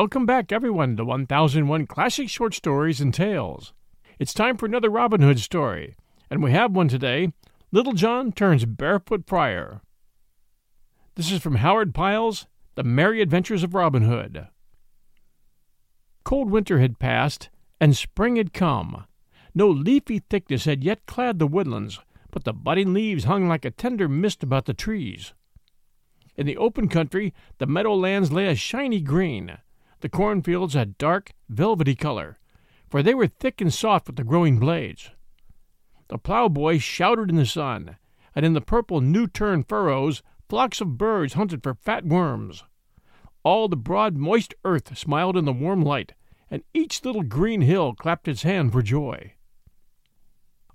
Welcome back, everyone, to 1001 Classic Short Stories and Tales. It's time for another Robin Hood story, and we have one today Little John Turns Barefoot Friar. This is from Howard Pyle's The Merry Adventures of Robin Hood. Cold winter had passed, and spring had come. No leafy thickness had yet clad the woodlands, but the budding leaves hung like a tender mist about the trees. In the open country, the meadowlands lay a shiny green. The cornfields a dark, velvety color, for they were thick and soft with the growing blades. The ploughboy shouted in the sun, and in the purple new turned furrows flocks of birds hunted for fat worms. All the broad, moist earth smiled in the warm light, and each little green hill clapped its hand for joy.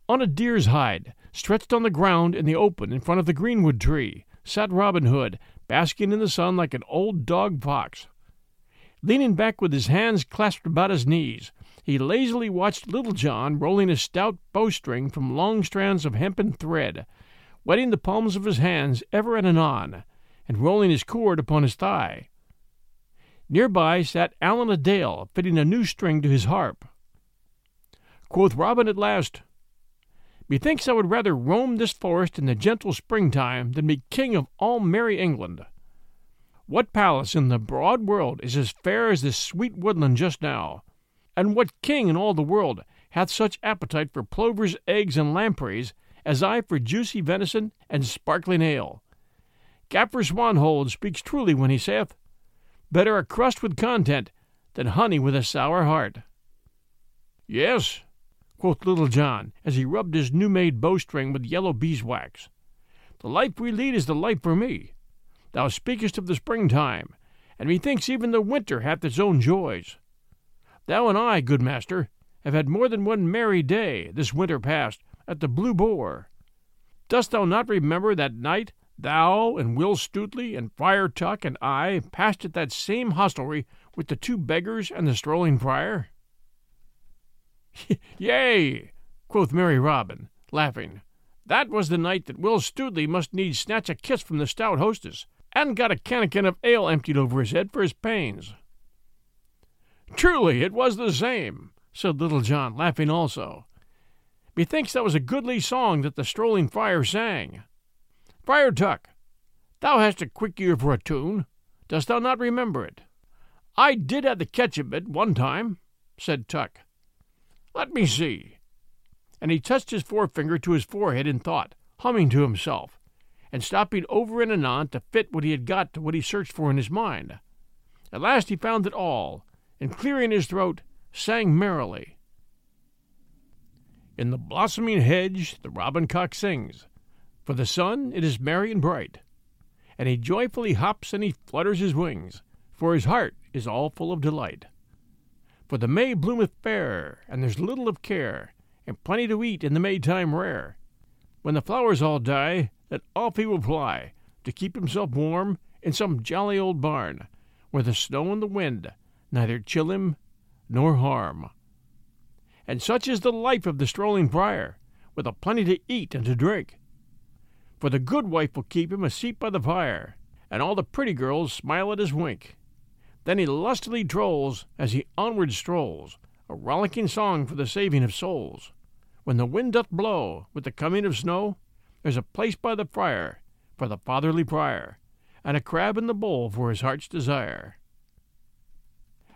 On a deer's hide, stretched on the ground in the open in front of the greenwood tree, sat Robin Hood, basking in the sun like an old dog fox. Leaning back with his hands clasped about his knees, he lazily watched Little John rolling a stout bowstring from long strands of hempen thread, wetting the palms of his hands ever and anon, and rolling his cord upon his thigh. Near by sat Allan a Dale, fitting a new string to his harp. Quoth Robin at last, Methinks I would rather roam this forest in the gentle springtime than be king of all merry England. What palace in the broad world is as fair as this sweet woodland just now? And what king in all the world hath such appetite for plovers, eggs, and lampreys as I for juicy venison and sparkling ale? Gaffer Swanthold speaks truly when he saith, Better a crust with content than honey with a sour heart. Yes, quoth Little John, as he rubbed his new made bowstring with yellow beeswax. The life we lead is the life for me. Thou speakest of the springtime, and methinks even the winter hath its own joys. Thou and I, good master, have had more than one merry day, this winter past, at the Blue Boar. Dost thou not remember that night thou and Will Stutely and Friar Tuck and I passed at that same hostelry with the two beggars and the strolling friar? Yea, quoth merry Robin, laughing. That was the night that Will Stutely must needs snatch a kiss from the stout hostess, and got a cannikin of ale emptied over his head for his pains. Truly, it was the same, said Little John, laughing also. Methinks that was a goodly song that the strolling friar sang. Friar Tuck, thou hast a quick ear for a tune. Dost thou not remember it? I did have the catch of it one time, said Tuck. Let me see. And he touched his forefinger to his forehead in thought, humming to himself, and stopping over and anon to fit what he had got to what he searched for in his mind. At last he found it all, and clearing his throat, sang merrily. In the blossoming hedge the robin cock sings, for the sun it is merry and bright, and he joyfully hops and he flutters his wings, for his heart is all full of delight. For the May bloometh fair, and there's little of care, and plenty to eat in the Maytime rare. When the flowers all die, then off he will fly, to keep himself warm in some jolly old barn, where the snow and the wind neither chill him nor harm. And such is the life of the strolling friar, with a plenty to eat and to drink. For the good wife will keep him a seat by the fire, and all the pretty girls smile at his wink. Then he lustily trolls as he onward strolls, a rollicking song for the saving of souls. When the wind doth blow with the coming of snow, there's a place by the friar for the fatherly prior, and a crab in the bowl for his heart's desire.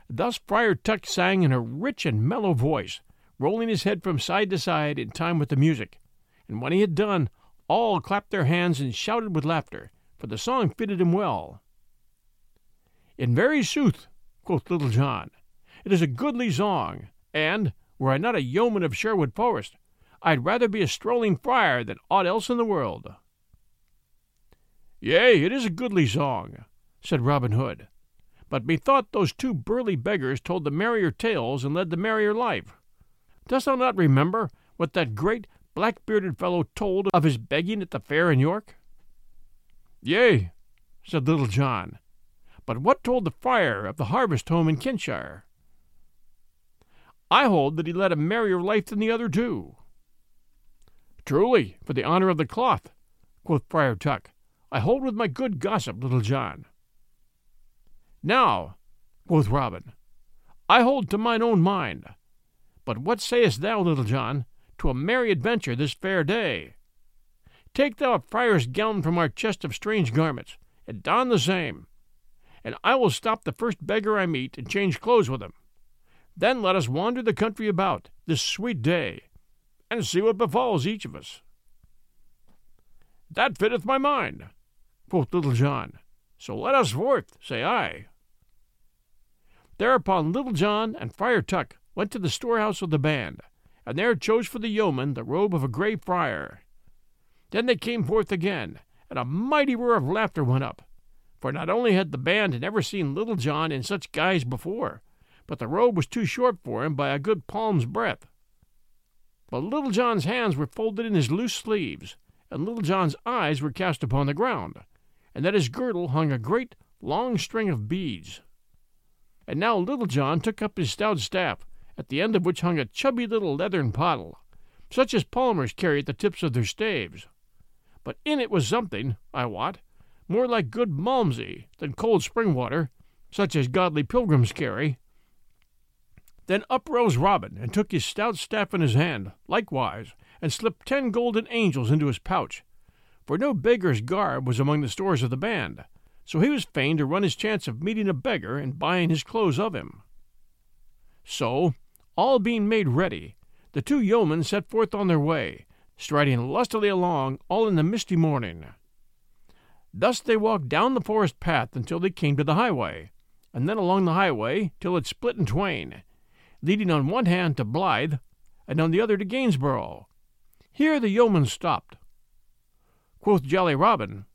Thus Friar Tuck sang in a rich and mellow voice, rolling his head from side to side in time with the music, and when he had done, all clapped their hands and shouted with laughter, for the song fitted him well. In very sooth, quoth Little John, it is a goodly song, and, were I not a yeoman of Sherwood Forest, I'd rather be a strolling friar than aught else in the world. Yea, it is a goodly song, said Robin Hood, but methought those two burly beggars told the merrier tales and led the merrier life. Dost thou not remember what that great black bearded fellow told of his begging at the fair in York? Yea, said Little John, but what told the friar of the harvest home in Kentshire? I hold that he led a merrier life than the other two. Truly, for the honor of the cloth, quoth Friar Tuck, I hold with my good gossip, Little John. Now, quoth Robin. I hold to mine own mind. But what sayest thou, Little John, to a merry adventure this fair day? Take thou a friar's gown from our chest of strange garments, and don the same, and I will stop the first beggar I meet and change clothes with him. Then let us wander the country about this sweet day, and see what befalls each of us. That fitteth my mind, quoth Little John. So let us forth, say I. Thereupon Little John and Friar Tuck went to the storehouse of the band, and there chose for the yeoman the robe of a grey friar. Then they came forth again, and a mighty roar of laughter went up, for not only had the band never seen Little John in such guise before, but the robe was too short for him by a good palm's breadth. But Little John's hands were folded in his loose sleeves, and Little John's eyes were cast upon the ground, and at his girdle hung a great long string of beads. And now Little John took up his stout staff, at the end of which hung a chubby little leathern pottle, such as palmers carry at the tips of their staves. But in it was something, I wot, more like good Malmsey than cold spring water, such as godly pilgrims carry. Then up rose Robin, and took his stout staff in his hand, likewise, and slipped ten golden angels into his pouch, for no beggar's garb was among the stores of the band, so he was fain to run his chance of meeting a beggar and buying his clothes of him. So, all being made ready, the two yeomen set forth on their way, striding lustily along all in the misty morning. Thus they walked down the forest path until they came to the highway, and then along the highway till it split in twain, leading on one hand to Blythe, and on the other to Gainsborough. Here the yeoman stopped. Quoth jolly Robin,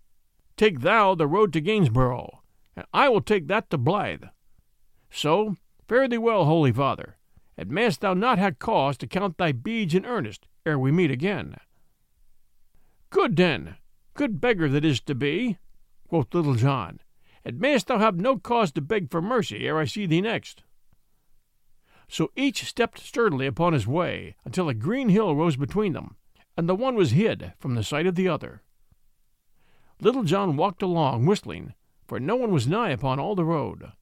Take thou the road to Gainsborough, and I will take that to Blythe. So, fare thee well, holy father, and mayst thou not have cause to count thy beads in earnest ere we meet again. Good den, good beggar that is to be, quoth Little John, and mayst thou have no cause to beg for mercy ere I see thee next. So each stepped sturdily upon his way until a green hill rose between them, and the one was hid from the sight of the other. Little John walked along, whistling, for no one was nigh upon all the road.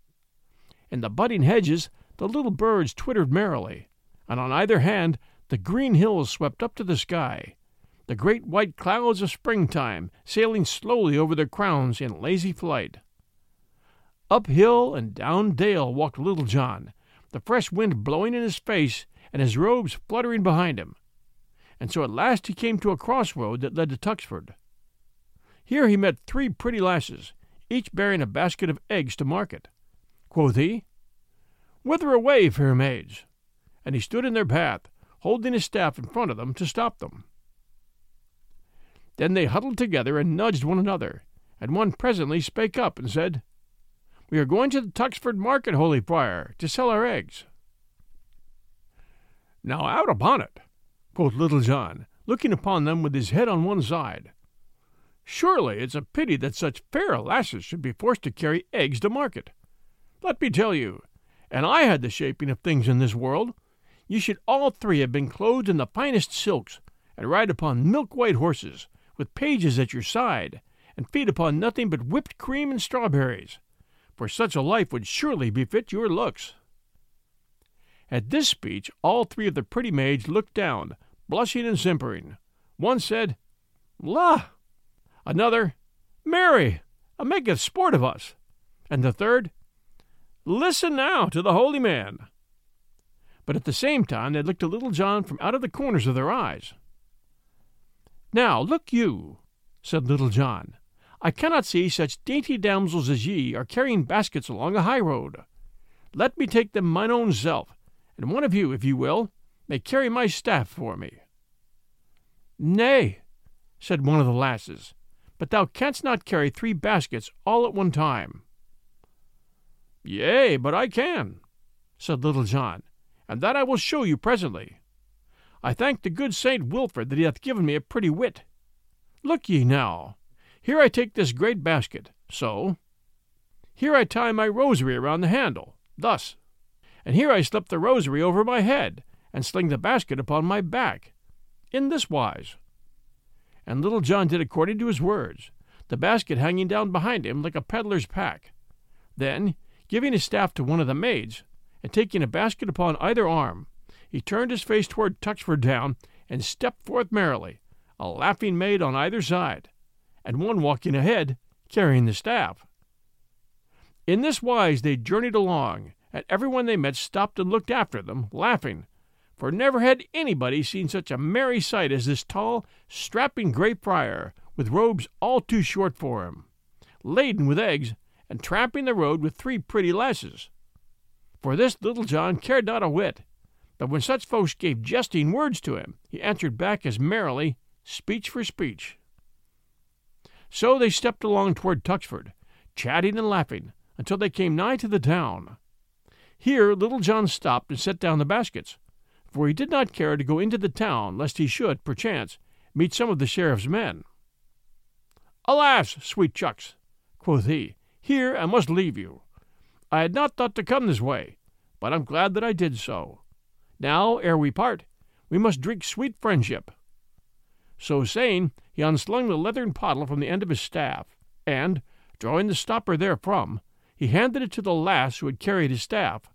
In the budding hedges the little birds twittered merrily, and on either hand the green hills swept up to the sky, the great white clouds of springtime sailing slowly over their crowns in lazy flight. Up hill and down dale walked Little John, the fresh wind blowing in his face and his robes fluttering behind him. And so at last he came to a crossroad that led to Tuxford. Here he met three pretty lasses, each bearing a basket of eggs to market. Quoth he, Whither away, fair maids? And he stood in their path, holding his staff in front of them to stop them. Then they huddled together and nudged one another, and one presently spake up and said, We are going to the Tuxford market, holy friar, to sell our eggs. Now out upon it, quoth Little John, looking upon them with his head on one side. Surely it's a pity that such fair lasses should be forced to carry eggs to market. Let me tell you, and I had the shaping of things in this world, you should all three have been clothed in the finest silks, and ride upon milk white horses, with pages at your side, and feed upon nothing but whipped cream and strawberries, for such a life would surely befit your looks. At this speech all three of the pretty maids looked down, blushing and simpering. One said, La! Another, Mary, a maketh sport of us. And the third, Listen now to the holy man. But at the same time they looked at Little John from out of the corners of their eyes. Now, look you, said Little John, I cannot see such dainty damsels as ye are carrying baskets along a high road. Let me take them mine own self, and one of you, if you will, may carry my staff for me. Nay, said one of the lasses, but thou canst not carry three baskets all at one time. Yea, but I can, said Little John, and that I will show you presently. I thank the good Saint Wilfrid that he hath given me a pretty wit. Look ye now, here I take this great basket, so. Here I tie my rosary around the handle, thus. And here I slip the rosary over my head, and sling the basket upon my back, in this wise and Little John did according to his words, the basket hanging down behind him like a peddler's pack. Then, Giving his staff to one of the maids, and taking a basket upon either arm, he turned his face toward Tuxford Town and stepped forth merrily, a laughing maid on either side, and one walking ahead carrying the staff. In this wise they journeyed along, and everyone they met stopped and looked after them, laughing, for never had anybody seen such a merry sight as this tall, strapping Grey Friar, with robes all too short for him, laden with eggs, and tramping the road with three pretty lasses. For this Little John cared not a whit, but when such folks gave jesting words to him, he answered back as merrily, speech for speech. So they stepped along toward Tuxford, chatting and laughing, until they came nigh to the town. Here Little John stopped and set down the baskets, for he did not care to go into the town lest he should, perchance, meet some of the sheriff's men. Alas, sweet chucks, quoth he, here I must leave you. I had not thought to come this way, but I'm glad that I did so. Now, ere we part, we must drink sweet friendship. So saying, he unslung the leathern pottle from the end of his staff, and, drawing the stopper therefrom, he handed it to the lass who had carried his staff,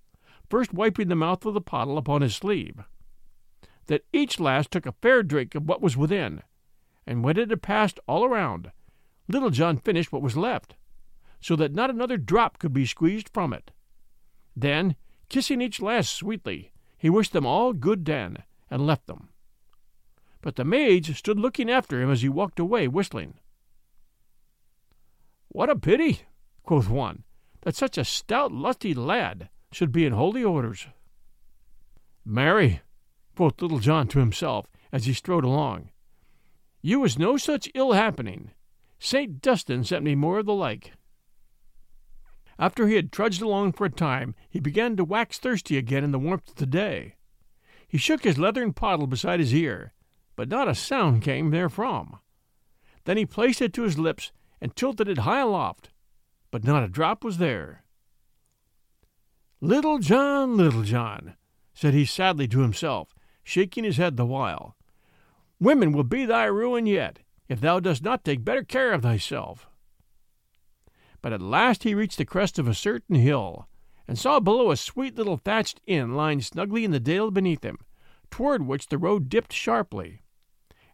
first wiping the mouth of the pottle upon his sleeve. That each lass took a fair drink of what was within, and when it had passed all around, Little John finished what was left, so that not another drop could be squeezed from it. Then, kissing each lass sweetly, he wished them all good den, and left them. But the maids stood looking after him as he walked away, whistling. What a pity, quoth one, that such a stout, lusty lad should be in holy orders. Marry, quoth Little John to himself as he strode along, you was no such ill happening. St. Dunstan sent me more of the like. After he had trudged along for a time, he began to wax thirsty again in the warmth of the day. He shook his leathern pottle beside his ear, but not a sound came therefrom. Then he placed it to his lips and tilted it high aloft, but not a drop was there. Little John, Little John, said he sadly to himself, shaking his head the while, women will be thy ruin yet, if thou dost not take better care of thyself but at last he reached the crest of a certain hill, and saw below a sweet little thatched inn lying snugly in the dale beneath him, toward which the road dipped sharply.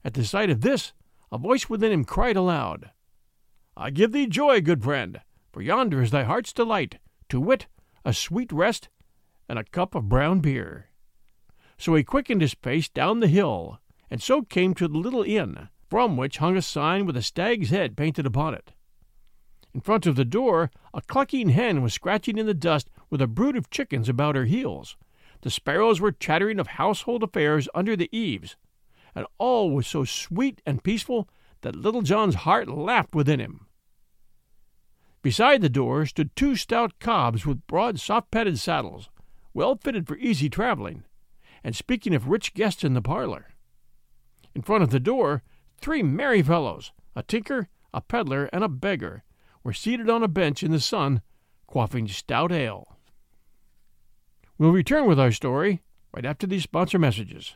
At the sight of this, a voice within him cried aloud, I give thee joy, good friend, for yonder is thy heart's delight, to wit, a sweet rest and a cup of brown beer. So he quickened his pace down the hill, and so came to the little inn, from which hung a sign with a stag's head painted upon it. In front of the door, a clucking hen was scratching in the dust with a brood of chickens about her heels. The sparrows were chattering of household affairs under the eaves, and all was so sweet and peaceful that Little John's heart laughed within him. Beside the door stood two stout cobs with broad, soft padded saddles, well fitted for easy traveling, and speaking of rich guests in the parlor. In front of the door, three merry fellows, a tinker, a peddler, and a beggar, were seated on a bench in the sun, quaffing stout ale. We'll return with our story right after these sponsor messages.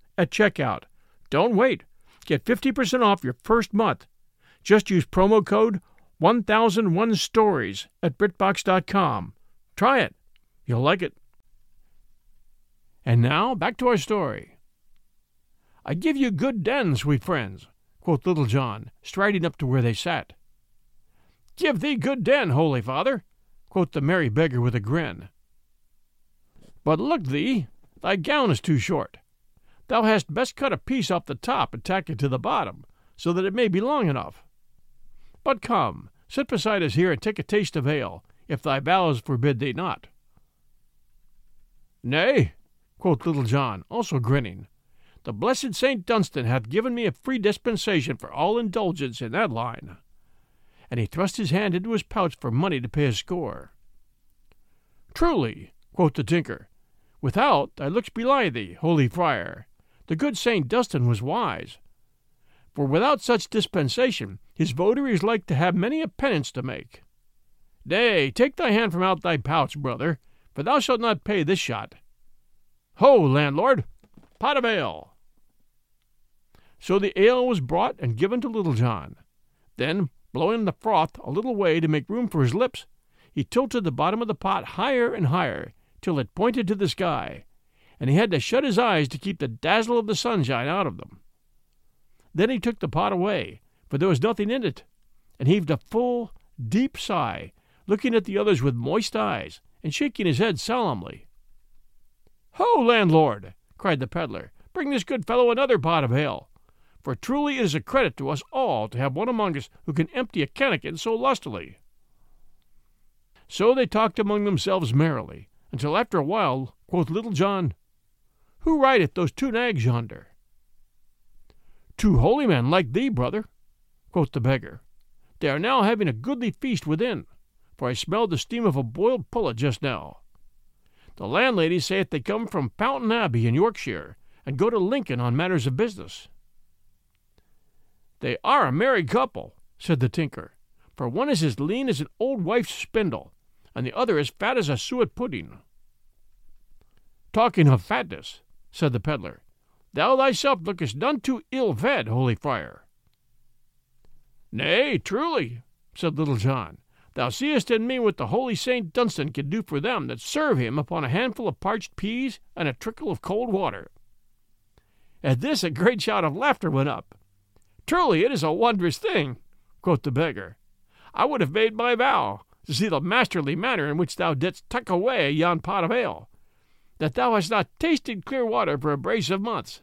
at checkout. Don't wait. Get 50% off your first month. Just use promo code 1001 Stories at BritBox.com. Try it. You'll like it. And now, back to our story. I give you good den, sweet friends quoth Little John, striding up to where they sat. Give thee good den, holy father, quoth the merry beggar with a grin. But look thee, thy gown is too short. Thou hast best cut a piece off the top and tack it to the bottom, so that it may be long enough. But come, sit beside us here and take a taste of ale, if thy vows forbid thee not. Nay, quoth Little John, also grinning, the blessed Saint Dunstan hath given me a free dispensation for all indulgence in that line. And he thrust his hand into his pouch for money to pay his score. Truly, quoth the tinker, without thy looks belie thee, holy friar. The good Saint Dunstan was wise. For without such dispensation, his votary is like to have many a penance to make. Nay, take thy hand from out thy pouch, brother, for thou shalt not pay this shot. Ho, landlord! Pot of ale! So the ale was brought and given to Little John. Then, blowing the froth a little way to make room for his lips, he tilted the bottom of the pot higher and higher till it pointed to the sky, and he had to shut his eyes to keep the dazzle of the sunshine out of them. Then he took the pot away, for there was nothing in it, and heaved a full, deep sigh, looking at the others with moist eyes, and shaking his head solemnly. Ho, landlord! cried the pedlar, bring this good fellow another pot of ale for truly it is a credit to us all to have one among us who can empty a cannikin so lustily. So they talked among themselves merrily, until after a while quoth Little John, Who rideth those two nags yonder? Two holy men like thee, brother, quoth the beggar. They are now having a goodly feast within, for I smelled the steam of a boiled pullet just now. The landlady saith they come from Fountain Abbey in Yorkshire, and go to Lincoln on matters of business. They are a merry couple, said the tinker, for one is as lean as an old wife's spindle, and the other as fat as a suet pudding. Talking of fatness, said the pedlar, thou thyself lookest none too ill fed, holy friar. Nay, truly, said Little John, thou seest in me what the holy Saint Dunstan can do for them that serve him upon a handful of parched peas and a trickle of cold water. At this a great shout of laughter went up, Truly, it is a wondrous thing, quoth the beggar. I would have made my vow to see the masterly manner in which thou didst tuck away yon pot of ale, that thou hast not tasted clear water for a brace of months.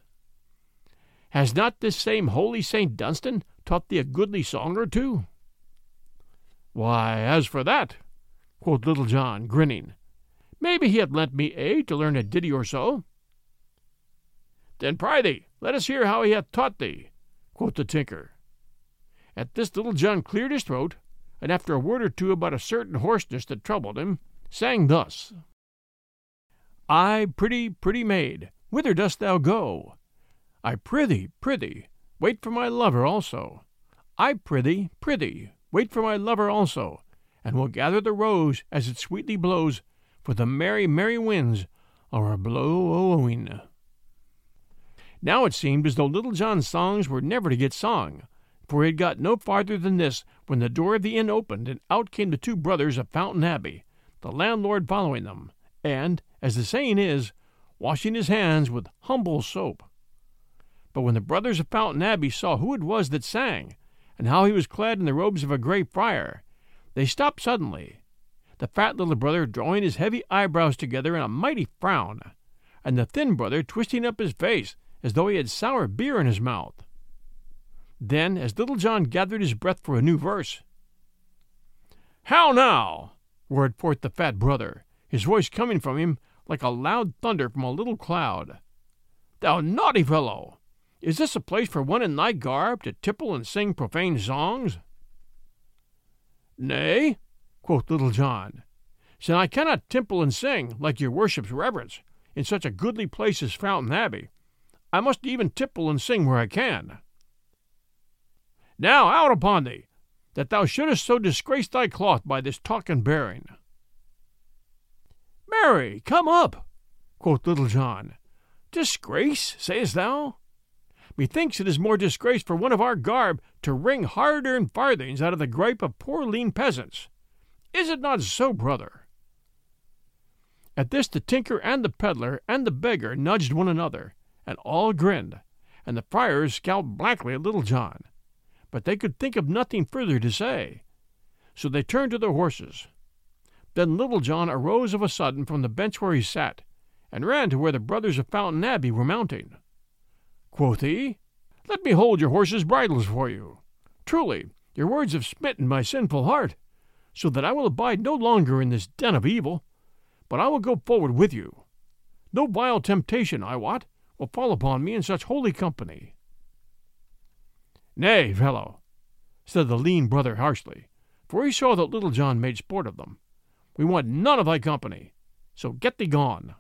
Has not this same holy Saint Dunstan taught thee a goodly song or two? Why, as for that, quoth Little John, grinning, maybe he hath lent me aid to learn a ditty or so. Then prithee, let us hear how he hath taught thee, quoth the tinker. At this Little John cleared his throat, and after a word or two about a certain hoarseness that troubled him, sang thus I, pretty, pretty maid, whither dost thou go? I prithee, prithee, wait for my lover also. I prithee, prithee, wait for my lover also, and we'll gather the rose as it sweetly blows, for the merry, merry winds are a blow blowing. Now it seemed as though Little John's songs were never to get sung, for he had got no farther than this when the door of the inn opened, and out came the two brothers of Fountain Abbey, the landlord following them, and, as the saying is, washing his hands with humble soap. But when the brothers of Fountain Abbey saw who it was that sang, and how he was clad in the robes of a grey friar, they stopped suddenly, the fat little brother drawing his heavy eyebrows together in a mighty frown, and the thin brother twisting up his face as though he had sour beer in his mouth. Then, as Little John gathered his breath for a new verse, How now? roared forth the fat brother, his voice coming from him like a loud thunder from a little cloud. Thou naughty fellow! Is this a place for one in thy garb to tipple and sing profane songs? Nay, quoth Little John, since I cannot tipple and sing, like your worship's reverence, in such a goodly place as Fountain Abbey, I must even tipple and sing where I can. Now out upon thee, that thou shouldest so disgrace thy cloth by this talk and bearing. Marry, come up, quoth Little John. Disgrace, sayest thou? Methinks it is more disgrace for one of our garb to wring hard earned farthings out of the gripe of poor lean peasants. Is it not so, brother? At this the tinker and the pedlar and the beggar nudged one another, and all grinned, and the friars scowled blackly at Little John. But they could think of nothing further to say. So they turned to their horses. Then Little John arose of a sudden from the bench where he sat, and ran to where the brothers of Fountain Abbey were mounting. Quoth he, Let me hold your horses' bridles for you. Truly, your words have smitten my sinful heart, so that I will abide no longer in this den of evil, but I will go forward with you. No vile temptation, I wot, will fall upon me in such holy company. Nay, fellow, said the lean brother harshly, for he saw that Little John made sport of them. We want none of thy company, so get thee gone.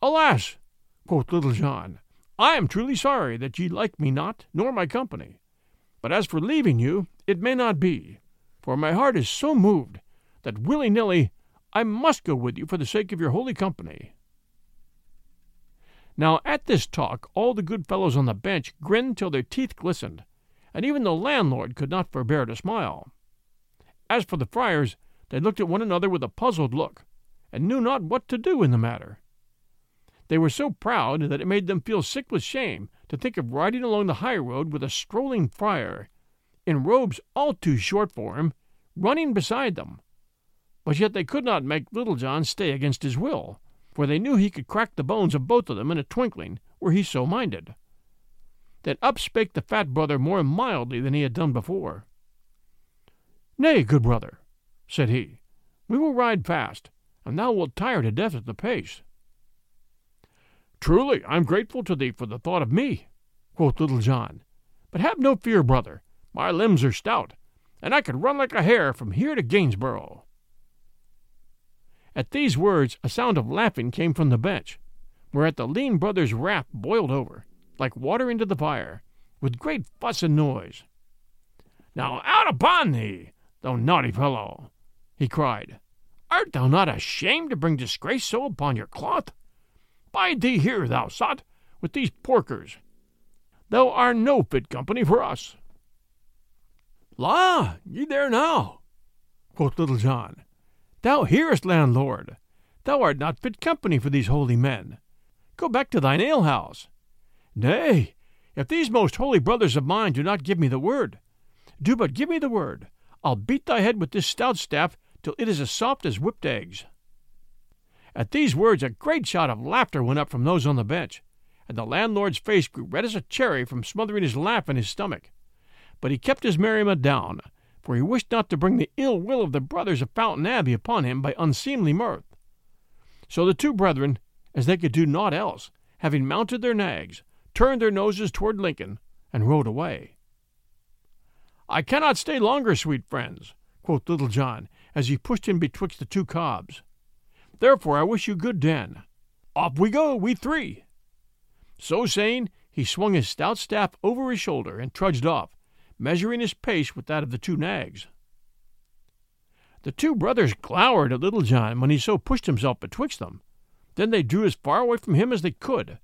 Alas, quoth Little John, I am truly sorry that ye like me not, nor my company. But as for leaving you, it may not be, for my heart is so moved that willy nilly I must go with you for the sake of your holy company. Now at this talk all the good fellows on the bench grinned till their teeth glistened, and even the landlord could not forbear to smile. As for the friars, they looked at one another with a puzzled look, and knew not what to do in the matter. They were so proud that it made them feel sick with shame to think of riding along the high road with a strolling friar, in robes all too short for him, running beside them. But yet they could not make Little John stay against his will, for they knew he could crack the bones of both of them in a twinkling, were he so minded. Then up spake the fat brother more mildly than he had done before. Nay, good brother, said he, we will ride fast, and thou wilt tire to death at the pace. Truly, I'm grateful to thee for the thought of me, quoth Little John. But have no fear, brother, my limbs are stout, and I could run like a hare from here to Gainsborough. At these words a sound of laughing came from the bench, whereat the lean brother's wrath boiled over, like water into the fire, with great fuss and noise. Now out upon thee, thou naughty fellow! He cried. Art thou not ashamed to bring disgrace so upon your cloth? Bide thee here, thou sot, with these porkers. Thou art no fit company for us. La, ye there now, quoth Little John, Thou hearest, landlord. Thou art not fit company for these holy men. Go back to thine alehouse. Nay, if these most holy brothers of mine do not give me the word, do but give me the word, I'll beat thy head with this stout staff till it is as soft as whipped eggs. At these words a great shout of laughter went up from those on the bench, and the landlord's face grew red as a cherry from smothering his laugh in his stomach. But he kept his merriment down, for he wished not to bring the ill will of the brothers of Fountain Abbey upon him by unseemly mirth. So the two brethren, as they could do naught else, having mounted their nags, turned their noses toward Lincoln, and rode away. I cannot stay longer, sweet friends, quoth Little John, as he pushed him betwixt the two cobs. Therefore I wish you good den. Off we go, we three. So saying, he swung his stout staff over his shoulder and trudged off, measuring his pace with that of the two nags. The two brothers glowered at Little John when he so pushed himself betwixt them. Then they drew as far away from him as they could,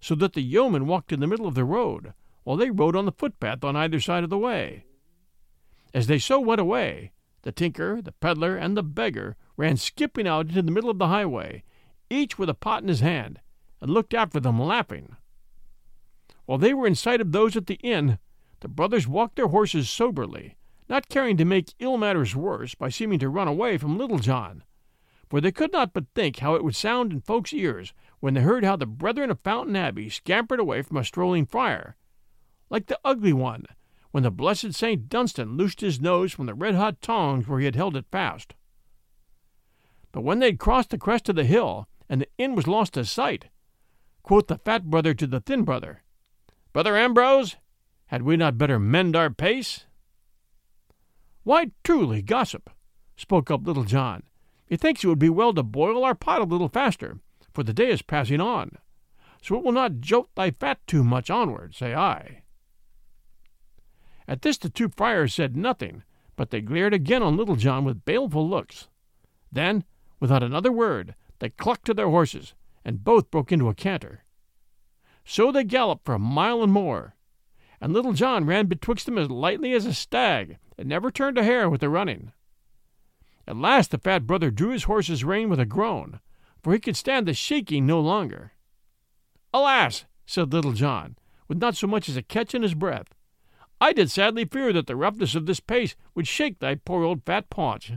so that the yeoman walked in the middle of the road, while they rode on the footpath on either side of the way. As they so went away, the tinker, the peddler, and the beggar ran skipping out into the middle of the highway, each with a pot in his hand, and looked after them laughing. While they were in sight of those at the inn, the brothers walked their horses soberly, not caring to make ill matters worse by seeming to run away from Little John, for they could not but think how it would sound in folks' ears when they heard how the brethren of Fountain Abbey scampered away from a strolling friar, like the ugly one when the blessed Saint Dunstan loosed his nose from the red hot tongs where he had held it fast. But when they had crossed the crest of the hill, and the inn was lost to sight, quoth the fat brother to the thin brother, Brother Ambrose, had we not better mend our pace? Why, truly, gossip, spoke up Little John, methinks it would be well to boil our pot a little faster, for the day is passing on, so it will not jolt thy fat too much onward, say I. At this the two friars said nothing, but they glared again on Little John with baleful looks. Then, without another word, they clucked to their horses, and both broke into a canter. So they galloped for a mile and more, and Little John ran betwixt them as lightly as a stag, and never turned a hair with the running. At last the fat brother drew his horse's rein with a groan, for he could stand the shaking no longer. Alas, said Little John, with not so much as a catch in his breath, I did sadly fear that the roughness of this pace would shake thy poor old fat paunch.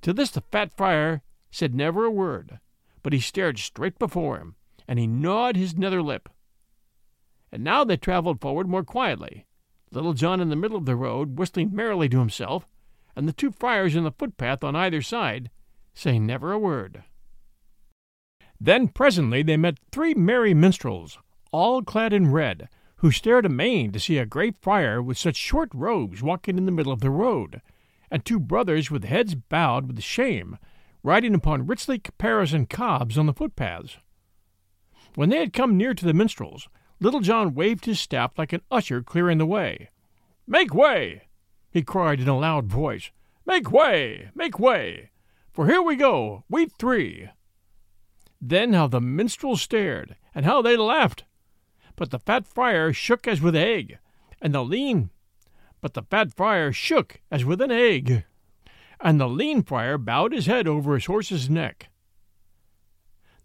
To this the fat friar said never a word, but he stared straight before him, and he gnawed his nether lip. And now they travelled forward more quietly, Little John in the middle of the road, whistling merrily to himself, and the two friars in the footpath on either side, saying never a word. Then presently they met three merry minstrels, all clad in red, who stared amain to see a great friar with such short robes walking in the middle of the road, and two brothers with heads bowed with shame, riding upon richly caparisoned cobs on the footpaths. When they had come near to the minstrels, Little John waved his staff like an usher clearing the way. Make way! he cried in a loud voice. Make way! Make way! For here we go, we three. Then how the minstrels stared, and how they laughed! But the fat friar shook as with ague, and the lean but the fat friar shook as with an egg, and the lean friar bowed his head over his horse's neck.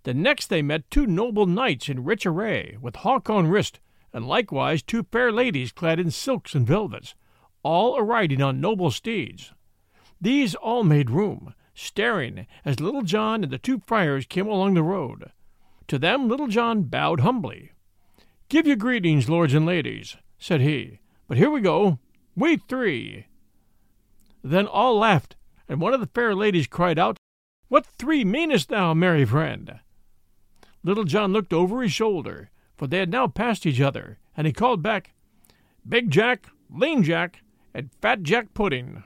The next they met two noble knights in rich array, with hawk on wrist, and likewise two fair ladies clad in silks and velvets, all a riding on noble steeds. These all made room, staring as Little John and the two friars came along the road. To them Little John bowed humbly. Give you greetings, lords and ladies, said he. But here we go, we three. Then all laughed, and one of the fair ladies cried out, What three meanest thou, merry friend? Little John looked over his shoulder, for they had now passed each other, and he called back, Big Jack, Lean Jack, and Fat Jack Pudding.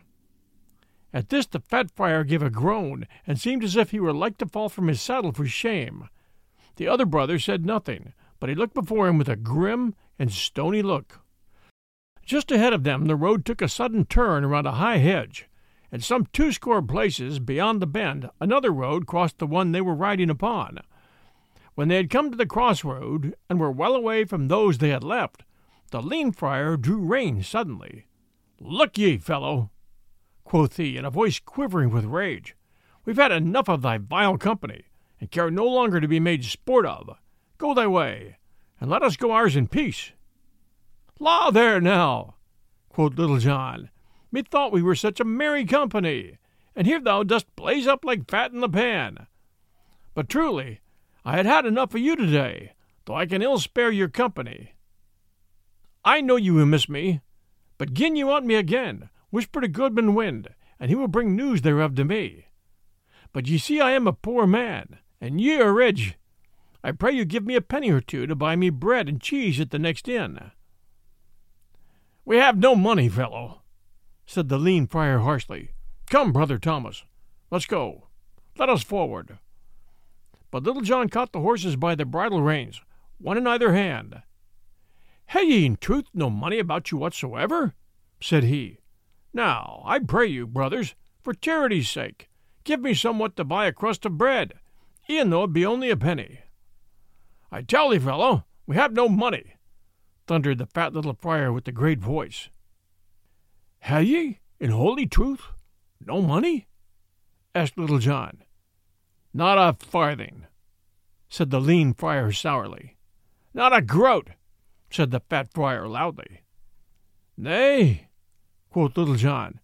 At this the fat friar gave a groan, and seemed as if he were like to fall from his saddle for shame. The other brother said nothing, but he looked before him with a grim and stony look. Just ahead of them the road took a sudden turn around a high hedge, and some two score places beyond the bend another road crossed the one they were riding upon. When they had come to the crossroad, and were well away from those they had left, the lean friar drew rein suddenly. Look ye, fellow, quoth he, in a voice quivering with rage, we've had enough of thy vile company, and care no longer to be made sport of. Go thy way, and let us go ours in peace. La there now, quoth Little John, methought we were such a merry company, and here thou dost blaze up like fat in the pan. But truly, I had had enough of you today, though I can ill spare your company. I know you will miss me, but gin you want me again, whisper to Goodman Wind, and he will bring news thereof to me. But ye see I am a poor man, and ye are rich. I pray you give me a penny or two to buy me bread and cheese at the next inn. We have no money, fellow, said the lean friar harshly. Come, brother Thomas, let's go. Let us forward but Little John caught the horses by the bridle reins, one in either hand. Have ye in truth no money about you whatsoever? said he. Now, I pray you, brothers, for charity's sake, give me somewhat to buy a crust of bread, e'en though it be only a penny. I tell thee, fellow, we have no money, thundered the fat little friar with the great voice. Have ye, in holy truth, no money? asked Little John. Not a farthing, said the lean friar sourly. Not a groat, said the fat friar loudly. Nay, quoth Little John,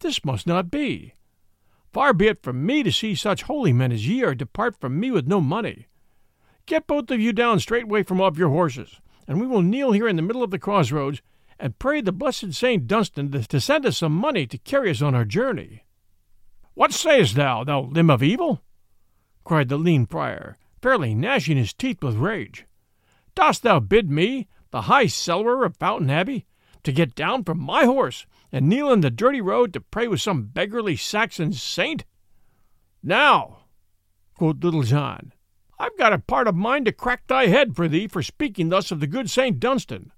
this must not be. Far be it from me to see such holy men as ye are depart from me with no money. Get both of you down straightway from off your horses, and we will kneel here in the middle of the crossroads and pray the blessed Saint Dunstan to send us some money to carry us on our journey. What sayest thou, thou limb of evil? cried the lean friar, fairly gnashing his teeth with rage. Dost thou bid me, the high cellarer of Fountain Abbey, to get down from my horse and kneel in the dirty road to pray with some beggarly Saxon saint? Now, quoth Little John, got a part of mine to crack thy head for thee for speaking thus of the good Saint Dunstan.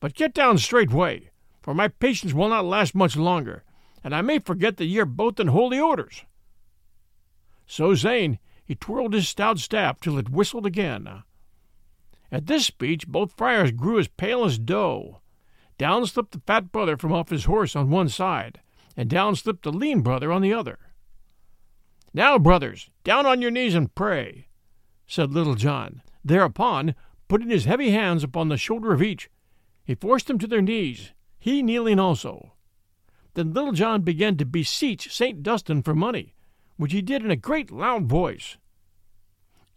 But get down straightway, for my patience will not last much longer, and I may forget that ye are both in holy orders. So saying, he twirled his stout staff till it whistled again. At this speech both friars grew as pale as dough. Down slipped the fat brother from off his horse on one side, and down slipped the lean brother on the other. Now, brothers, down on your knees and pray, said Little John. Thereupon, putting his heavy hands upon the shoulder of each, he forced them to their knees, he kneeling also. Then Little John began to beseech St. Dunstan for money, which he did in a great loud voice.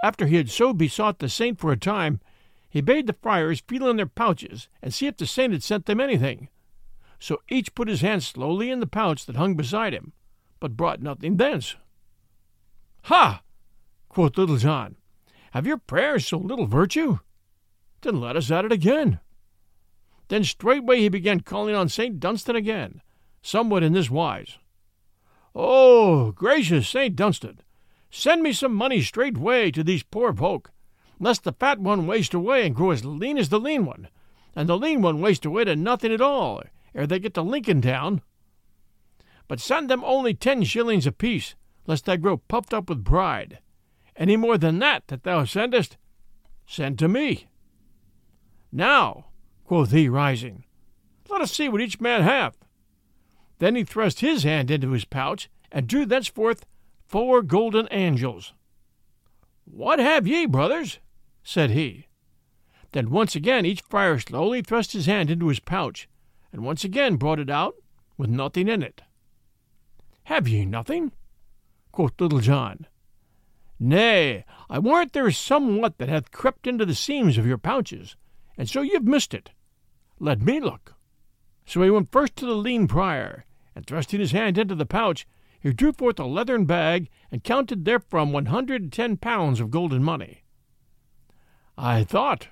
After he had so besought the saint for a time, he bade the friars feel in their pouches and see if the saint had sent them anything. So each put his hand slowly in the pouch that hung beside him, but brought nothing thence. Ha! quoth Little John. Have your prayers so little virtue? Then let us at it again. Then straightway he began calling on St. Dunstan again, somewhat in this wise. Oh, gracious St. Dunstan, send me some money straightway to these poor folk, lest the fat one waste away and grow as lean as the lean one, and the lean one waste away to nothing at all, ere they get to Lincoln Town. But send them only ten shillings apiece, lest they grow puffed up with pride. Any more than that that thou sendest, send to me. Now, quoth he, rising, let us see what each man hath. Then he thrust his hand into his pouch, and drew thenceforth four golden angels. What have ye, brothers? said he. Then once again each friar slowly thrust his hand into his pouch, and once again brought it out with nothing in it. Have ye nothing? quoth Little John. Nay, I warrant there is somewhat that hath crept into the seams of your pouches, and so you've missed it. Let me look. So he went first to the lean prior, and thrusting his hand into the pouch, he drew forth a leathern bag and counted therefrom one hundred and ten pounds of golden money. I thought,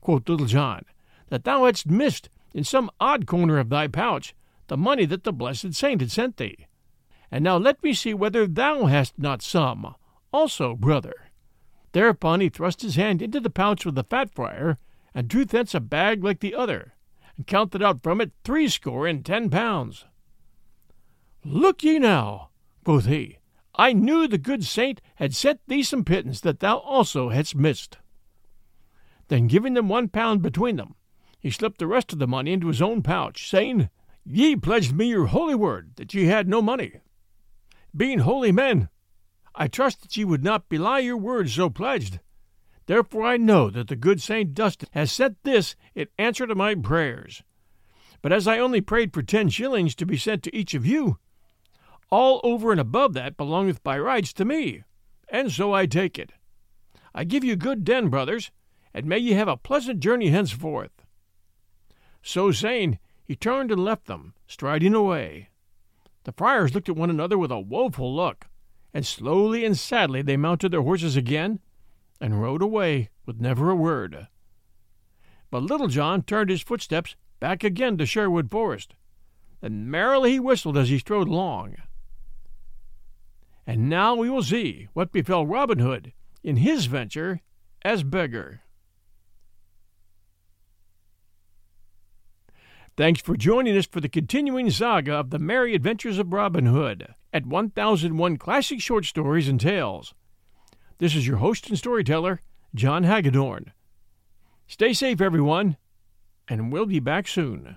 quoth Little John, that thou hadst missed in some odd corner of thy pouch the money that the blessed saint had sent thee. And now let me see whether thou hast not some, also, brother. Thereupon he thrust his hand into the pouch of the fat friar, and drew thence a bag like the other, and counted out from it threescore and ten pounds. Look ye now, quoth he, I knew the good saint had sent thee some pittance that thou also hadst missed. Then giving them one pound between them, he slipped the rest of the money into his own pouch, saying, Ye pledged me your holy word that ye had no money. Being holy men, I trust that ye would not belie your word so pledged. Therefore I know that the good Saint Dunstan has sent this in answer to my prayers. But as I only prayed for ten shillings to be sent to each of you, all over and above that belongeth by rights to me, and so I take it. I give you good den, brothers, and may ye have a pleasant journey henceforth. So saying, he turned and left them, striding away. The friars looked at one another with a woeful look, and slowly and sadly they mounted their horses again and rode away with never a word. But Little John turned his footsteps back again to Sherwood Forest, and merrily he whistled as he strode along. And now we will see what befell Robin Hood in his venture as beggar. Thanks for joining us for the continuing saga of the merry adventures of Robin Hood at 1001 Classic Short Stories and Tales. This is your host and storyteller, John Hagedorn. Stay safe, everyone, and we'll be back soon.